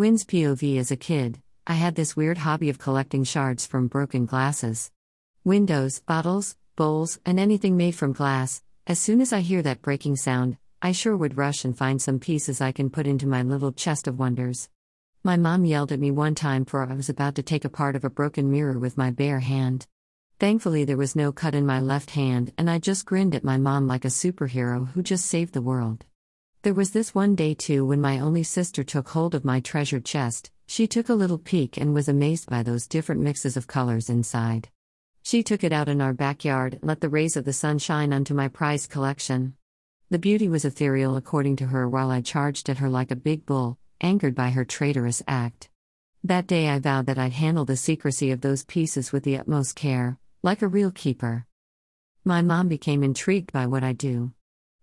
Gwynn's POV as a kid, I had this weird hobby of collecting shards from broken glasses. Windows, bottles, bowls, and anything made from glass. As soon as I hear that breaking sound, I sure would rush and find some pieces I can put into my little chest of wonders. My mom yelled at me one time for I was about to take a part of a broken mirror with my bare hand. Thankfully, there was no cut in my left hand, and I just grinned at my mom like a superhero who just saved the world. There was this one day too when my only sister took hold of my treasured chest. She took a little peek and was amazed by those different mixes of colors inside. She took it out in our backyard let the rays of the sun shine onto my prized collection. The beauty was ethereal according to her while I charged at her like a big bull, angered by her traitorous act. That day I vowed that I'd handle the secrecy of those pieces with the utmost care, like a real keeper. My mom became intrigued by what I do.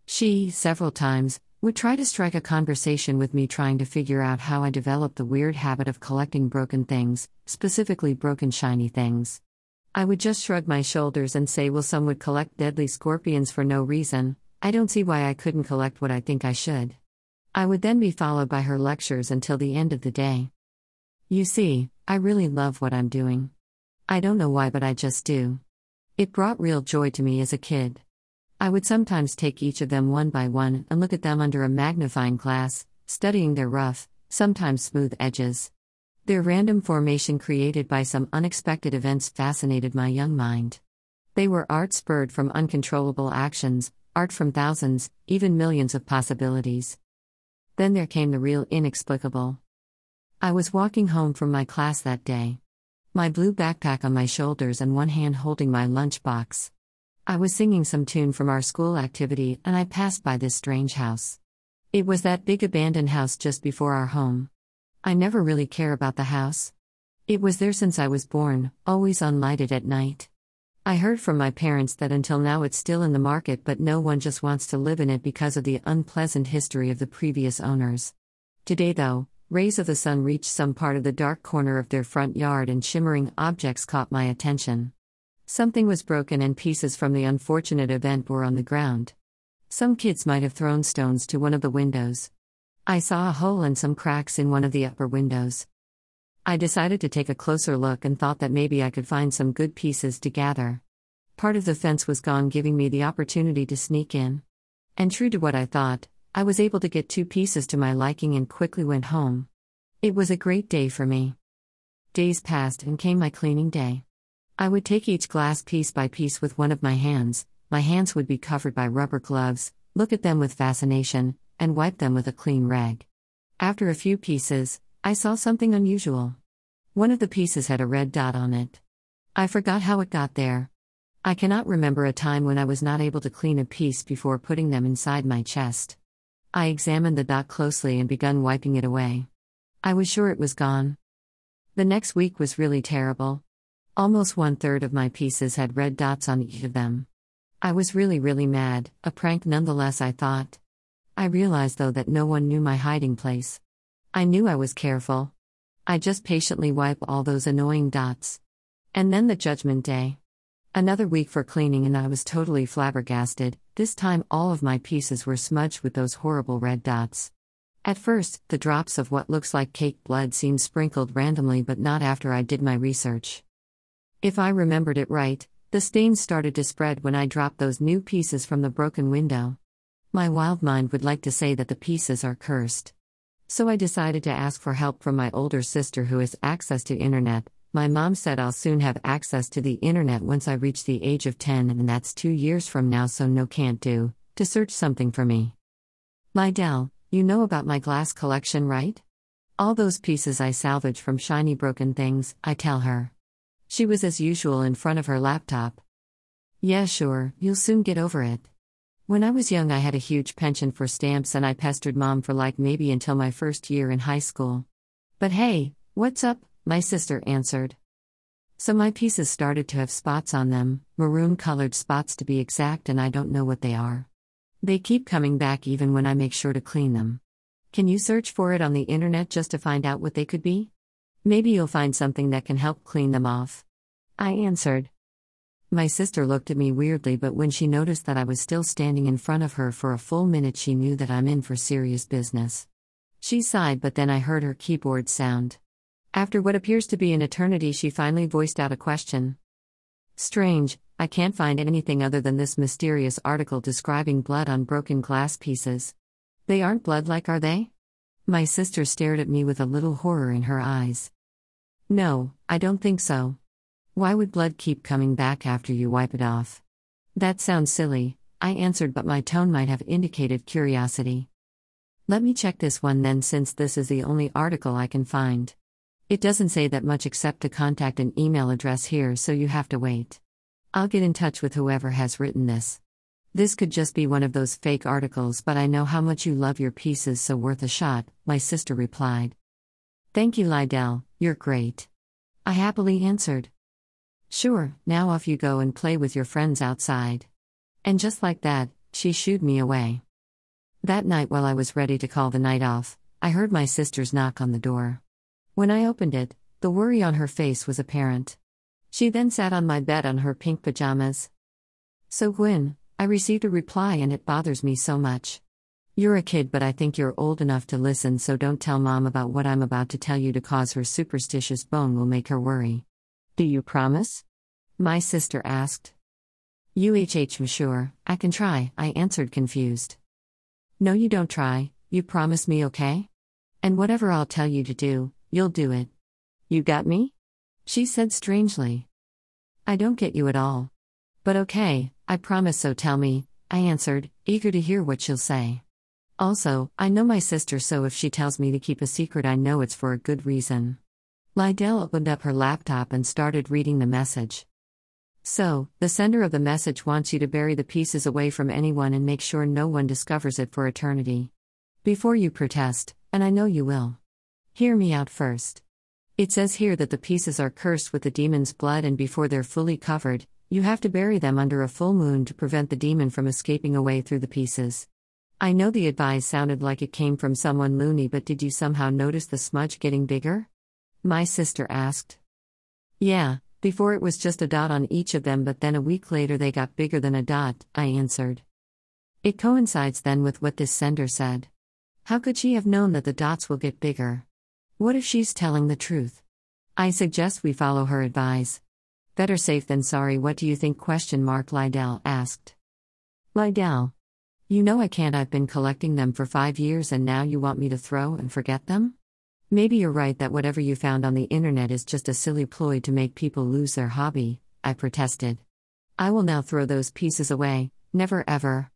She, several times, would try to strike a conversation with me trying to figure out how I developed the weird habit of collecting broken things, specifically broken shiny things. I would just shrug my shoulders and say, Well, some would collect deadly scorpions for no reason. I don't see why I couldn't collect what I think I should. I would then be followed by her lectures until the end of the day. You see, I really love what I'm doing. I don't know why, but I just do. It brought real joy to me as a kid. I would sometimes take each of them one by one and look at them under a magnifying glass, studying their rough, sometimes smooth edges. Their random formation created by some unexpected events fascinated my young mind. They were art spurred from uncontrollable actions, art from thousands, even millions of possibilities. Then there came the real inexplicable. I was walking home from my class that day. My blue backpack on my shoulders and one hand holding my lunchbox. I was singing some tune from our school activity and I passed by this strange house. It was that big abandoned house just before our home. I never really care about the house. It was there since I was born, always unlighted at night. I heard from my parents that until now it's still in the market, but no one just wants to live in it because of the unpleasant history of the previous owners. Today, though, rays of the sun reached some part of the dark corner of their front yard and shimmering objects caught my attention. Something was broken and pieces from the unfortunate event were on the ground. Some kids might have thrown stones to one of the windows. I saw a hole and some cracks in one of the upper windows. I decided to take a closer look and thought that maybe I could find some good pieces to gather. Part of the fence was gone, giving me the opportunity to sneak in. And true to what I thought, I was able to get two pieces to my liking and quickly went home. It was a great day for me. Days passed and came my cleaning day. I would take each glass piece by piece with one of my hands, my hands would be covered by rubber gloves, look at them with fascination, and wipe them with a clean rag. After a few pieces, I saw something unusual. One of the pieces had a red dot on it. I forgot how it got there. I cannot remember a time when I was not able to clean a piece before putting them inside my chest. I examined the dot closely and begun wiping it away. I was sure it was gone. The next week was really terrible. Almost one third of my pieces had red dots on each of them. I was really, really mad, a prank nonetheless, I thought. I realized though that no one knew my hiding place. I knew I was careful. I just patiently wipe all those annoying dots. And then the judgment day. Another week for cleaning, and I was totally flabbergasted. This time, all of my pieces were smudged with those horrible red dots. At first, the drops of what looks like cake blood seemed sprinkled randomly, but not after I did my research. If I remembered it right, the stains started to spread when I dropped those new pieces from the broken window. My wild mind would like to say that the pieces are cursed. So I decided to ask for help from my older sister who has access to internet. My mom said I'll soon have access to the internet once I reach the age of 10 and that's 2 years from now so no can't do to search something for me. Lydell, you know about my glass collection, right? All those pieces I salvage from shiny broken things, I tell her. She was as usual in front of her laptop. Yeah, sure, you'll soon get over it. When I was young, I had a huge penchant for stamps and I pestered mom for like maybe until my first year in high school. But hey, what's up? My sister answered. So my pieces started to have spots on them, maroon colored spots to be exact, and I don't know what they are. They keep coming back even when I make sure to clean them. Can you search for it on the internet just to find out what they could be? Maybe you'll find something that can help clean them off. I answered. My sister looked at me weirdly, but when she noticed that I was still standing in front of her for a full minute, she knew that I'm in for serious business. She sighed, but then I heard her keyboard sound. After what appears to be an eternity, she finally voiced out a question. Strange, I can't find anything other than this mysterious article describing blood on broken glass pieces. They aren't blood like, are they? My sister stared at me with a little horror in her eyes. No, I don't think so. Why would blood keep coming back after you wipe it off? That sounds silly, I answered, but my tone might have indicated curiosity. Let me check this one then, since this is the only article I can find. It doesn't say that much except to contact an email address here, so you have to wait. I'll get in touch with whoever has written this. This could just be one of those fake articles, but I know how much you love your pieces, so worth a shot, my sister replied. Thank you, Lydell, you're great. I happily answered. Sure, now off you go and play with your friends outside. And just like that, she shooed me away. That night, while I was ready to call the night off, I heard my sister's knock on the door. When I opened it, the worry on her face was apparent. She then sat on my bed on her pink pajamas. So, Gwen, I received a reply and it bothers me so much. You're a kid, but I think you're old enough to listen, so don't tell mom about what I'm about to tell you to cause her superstitious bone will make her worry. Do you promise? My sister asked. UHH, monsieur, I can try, I answered confused. No, you don't try, you promise me, okay? And whatever I'll tell you to do, you'll do it. You got me? She said strangely. I don't get you at all. But okay, I promise, so tell me, I answered, eager to hear what she'll say. Also, I know my sister, so if she tells me to keep a secret, I know it's for a good reason. Lydell opened up her laptop and started reading the message. So, the sender of the message wants you to bury the pieces away from anyone and make sure no one discovers it for eternity. Before you protest, and I know you will. Hear me out first. It says here that the pieces are cursed with the demon's blood, and before they're fully covered, you have to bury them under a full moon to prevent the demon from escaping away through the pieces. I know the advice sounded like it came from someone loony, but did you somehow notice the smudge getting bigger? My sister asked. Yeah, before it was just a dot on each of them, but then a week later they got bigger than a dot, I answered. It coincides then with what this sender said. How could she have known that the dots will get bigger? What if she's telling the truth? I suggest we follow her advice. Better safe than sorry, what do you think? Question mark Lydell asked. Lydell. You know I can't, I've been collecting them for five years and now you want me to throw and forget them? Maybe you're right that whatever you found on the internet is just a silly ploy to make people lose their hobby, I protested. I will now throw those pieces away, never ever.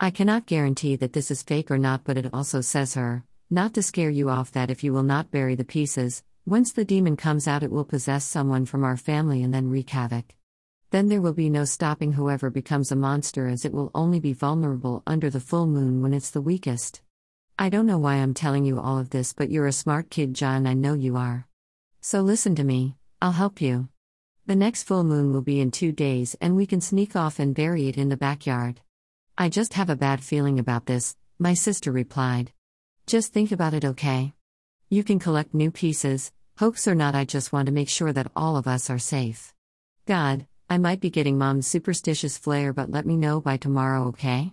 I cannot guarantee that this is fake or not, but it also says her, not to scare you off that if you will not bury the pieces, once the demon comes out, it will possess someone from our family and then wreak havoc. Then there will be no stopping whoever becomes a monster, as it will only be vulnerable under the full moon when it's the weakest. I don't know why I'm telling you all of this, but you're a smart kid, John, I know you are. So listen to me, I'll help you. The next full moon will be in two days, and we can sneak off and bury it in the backyard. I just have a bad feeling about this, my sister replied. Just think about it, okay? You can collect new pieces, hoax or not, I just want to make sure that all of us are safe. God, I might be getting mom's superstitious flair, but let me know by tomorrow, okay?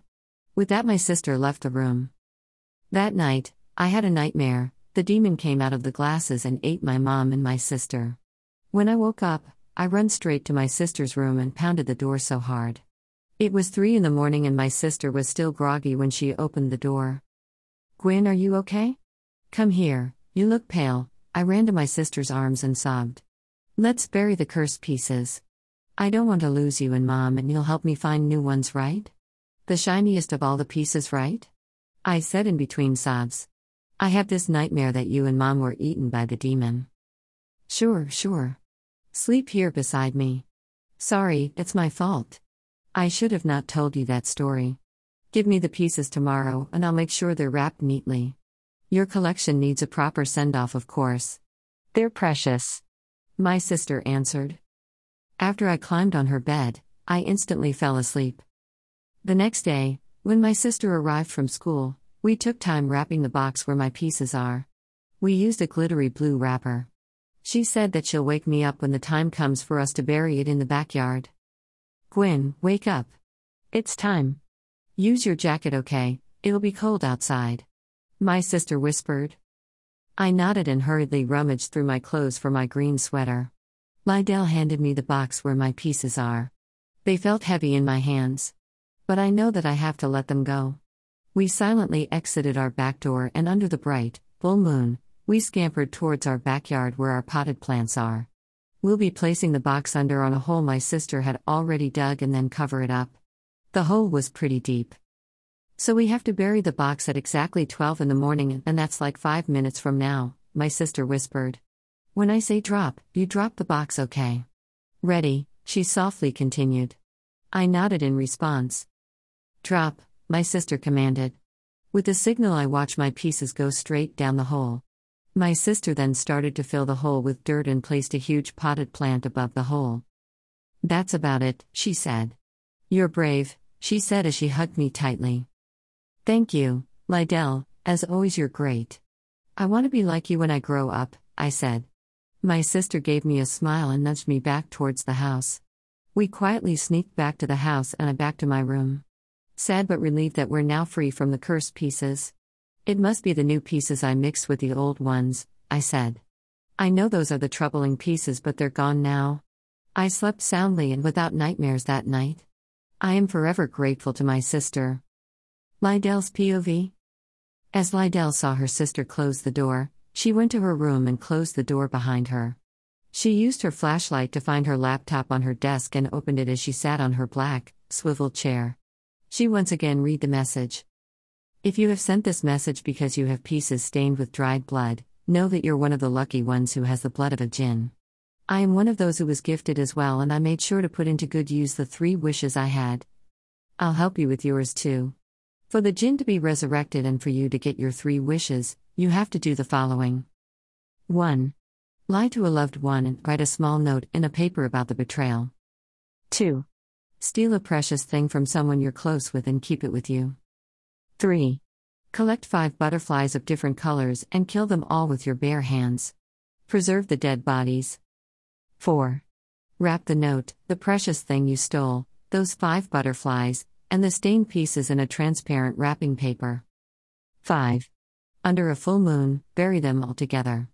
With that, my sister left the room. That night, I had a nightmare. The demon came out of the glasses and ate my mom and my sister. When I woke up, I run straight to my sister's room and pounded the door so hard. It was three in the morning and my sister was still groggy when she opened the door. Gwen, are you okay? Come here, you look pale. I ran to my sister's arms and sobbed. Let's bury the cursed pieces. I don't want to lose you and mom, and you'll help me find new ones, right? The shiniest of all the pieces, right? I said in between sobs. I have this nightmare that you and mom were eaten by the demon. Sure, sure. Sleep here beside me. Sorry, it's my fault. I should have not told you that story. Give me the pieces tomorrow, and I'll make sure they're wrapped neatly. Your collection needs a proper send off, of course. They're precious. My sister answered. After I climbed on her bed, I instantly fell asleep. The next day, when my sister arrived from school, we took time wrapping the box where my pieces are. We used a glittery blue wrapper. She said that she'll wake me up when the time comes for us to bury it in the backyard. Gwen, wake up. It's time. Use your jacket, okay? It'll be cold outside. My sister whispered. I nodded and hurriedly rummaged through my clothes for my green sweater. Lydell handed me the box where my pieces are. They felt heavy in my hands. But I know that I have to let them go. We silently exited our back door and under the bright, full moon, we scampered towards our backyard where our potted plants are. We'll be placing the box under on a hole my sister had already dug and then cover it up. The hole was pretty deep. So we have to bury the box at exactly 12 in the morning, and that's like 5 minutes from now, my sister whispered. When I say drop, you drop the box, okay? Ready, she softly continued. I nodded in response. Drop, my sister commanded. With the signal, I watched my pieces go straight down the hole. My sister then started to fill the hole with dirt and placed a huge potted plant above the hole. That's about it, she said. You're brave, she said as she hugged me tightly. Thank you, Lydell, as always, you're great. I want to be like you when I grow up, I said. My sister gave me a smile and nudged me back towards the house. We quietly sneaked back to the house and I back to my room. Sad but relieved that we're now free from the cursed pieces. It must be the new pieces I mixed with the old ones, I said. I know those are the troubling pieces, but they're gone now. I slept soundly and without nightmares that night. I am forever grateful to my sister. Lydell's POV? As Lydell saw her sister close the door, she went to her room and closed the door behind her. She used her flashlight to find her laptop on her desk and opened it as she sat on her black, swivel chair. She once again read the message. If you have sent this message because you have pieces stained with dried blood, know that you're one of the lucky ones who has the blood of a jinn. I am one of those who was gifted as well, and I made sure to put into good use the three wishes I had. I'll help you with yours too. For the jinn to be resurrected and for you to get your three wishes, you have to do the following 1. Lie to a loved one and write a small note in a paper about the betrayal. 2. Steal a precious thing from someone you're close with and keep it with you. 3. Collect five butterflies of different colors and kill them all with your bare hands. Preserve the dead bodies. 4. Wrap the note, the precious thing you stole, those five butterflies, and the stained pieces in a transparent wrapping paper. 5. Under a full moon, bury them all together.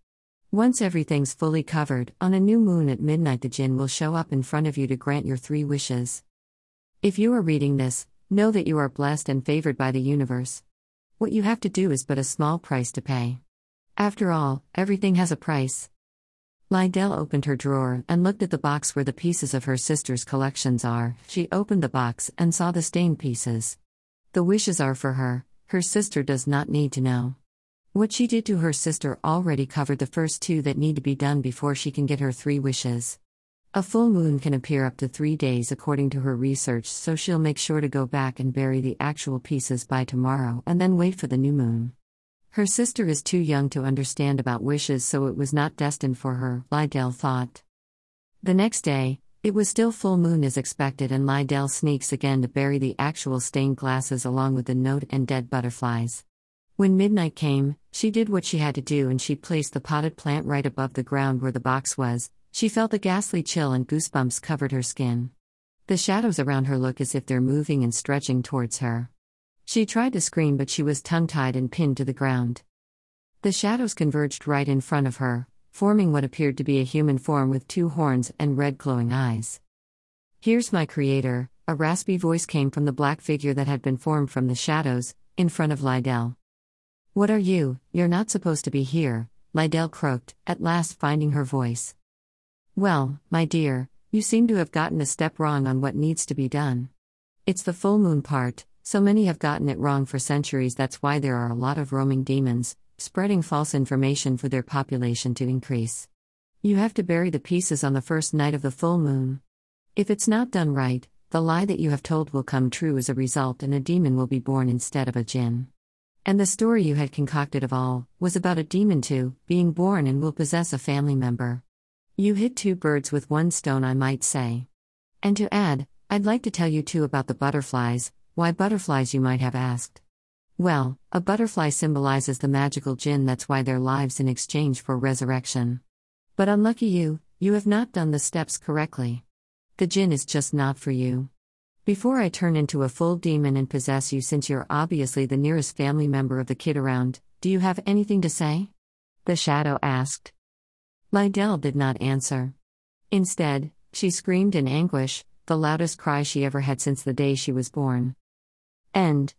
Once everything's fully covered, on a new moon at midnight, the jinn will show up in front of you to grant your three wishes. If you are reading this, know that you are blessed and favored by the universe. What you have to do is but a small price to pay. After all, everything has a price. Lydell opened her drawer and looked at the box where the pieces of her sister's collections are. She opened the box and saw the stained pieces. The wishes are for her, her sister does not need to know. What she did to her sister already covered the first two that need to be done before she can get her three wishes. A full moon can appear up to three days according to her research, so she'll make sure to go back and bury the actual pieces by tomorrow and then wait for the new moon. Her sister is too young to understand about wishes, so it was not destined for her, Lydell thought. The next day, it was still full moon as expected, and Lydell sneaks again to bury the actual stained glasses along with the note and dead butterflies. When midnight came, she did what she had to do and she placed the potted plant right above the ground where the box was. She felt a ghastly chill and goosebumps covered her skin. The shadows around her look as if they're moving and stretching towards her. She tried to scream, but she was tongue tied and pinned to the ground. The shadows converged right in front of her, forming what appeared to be a human form with two horns and red glowing eyes. Here's my creator, a raspy voice came from the black figure that had been formed from the shadows, in front of Lydell. What are you? You're not supposed to be here, Lydell croaked, at last finding her voice. Well, my dear, you seem to have gotten a step wrong on what needs to be done. It's the full moon part, so many have gotten it wrong for centuries, that's why there are a lot of roaming demons, spreading false information for their population to increase. You have to bury the pieces on the first night of the full moon. If it's not done right, the lie that you have told will come true as a result, and a demon will be born instead of a jinn. And the story you had concocted of all was about a demon too, being born and will possess a family member. You hit two birds with one stone, I might say. And to add, I'd like to tell you too about the butterflies, why butterflies, you might have asked? Well, a butterfly symbolizes the magical jinn, that's why their lives in exchange for resurrection. But unlucky you, you have not done the steps correctly. The jinn is just not for you. Before I turn into a full demon and possess you, since you're obviously the nearest family member of the kid around, Do you have anything to say? The shadow asked. Lydell did not answer. Instead, she screamed in anguish, the loudest cry she ever had since the day she was born. End.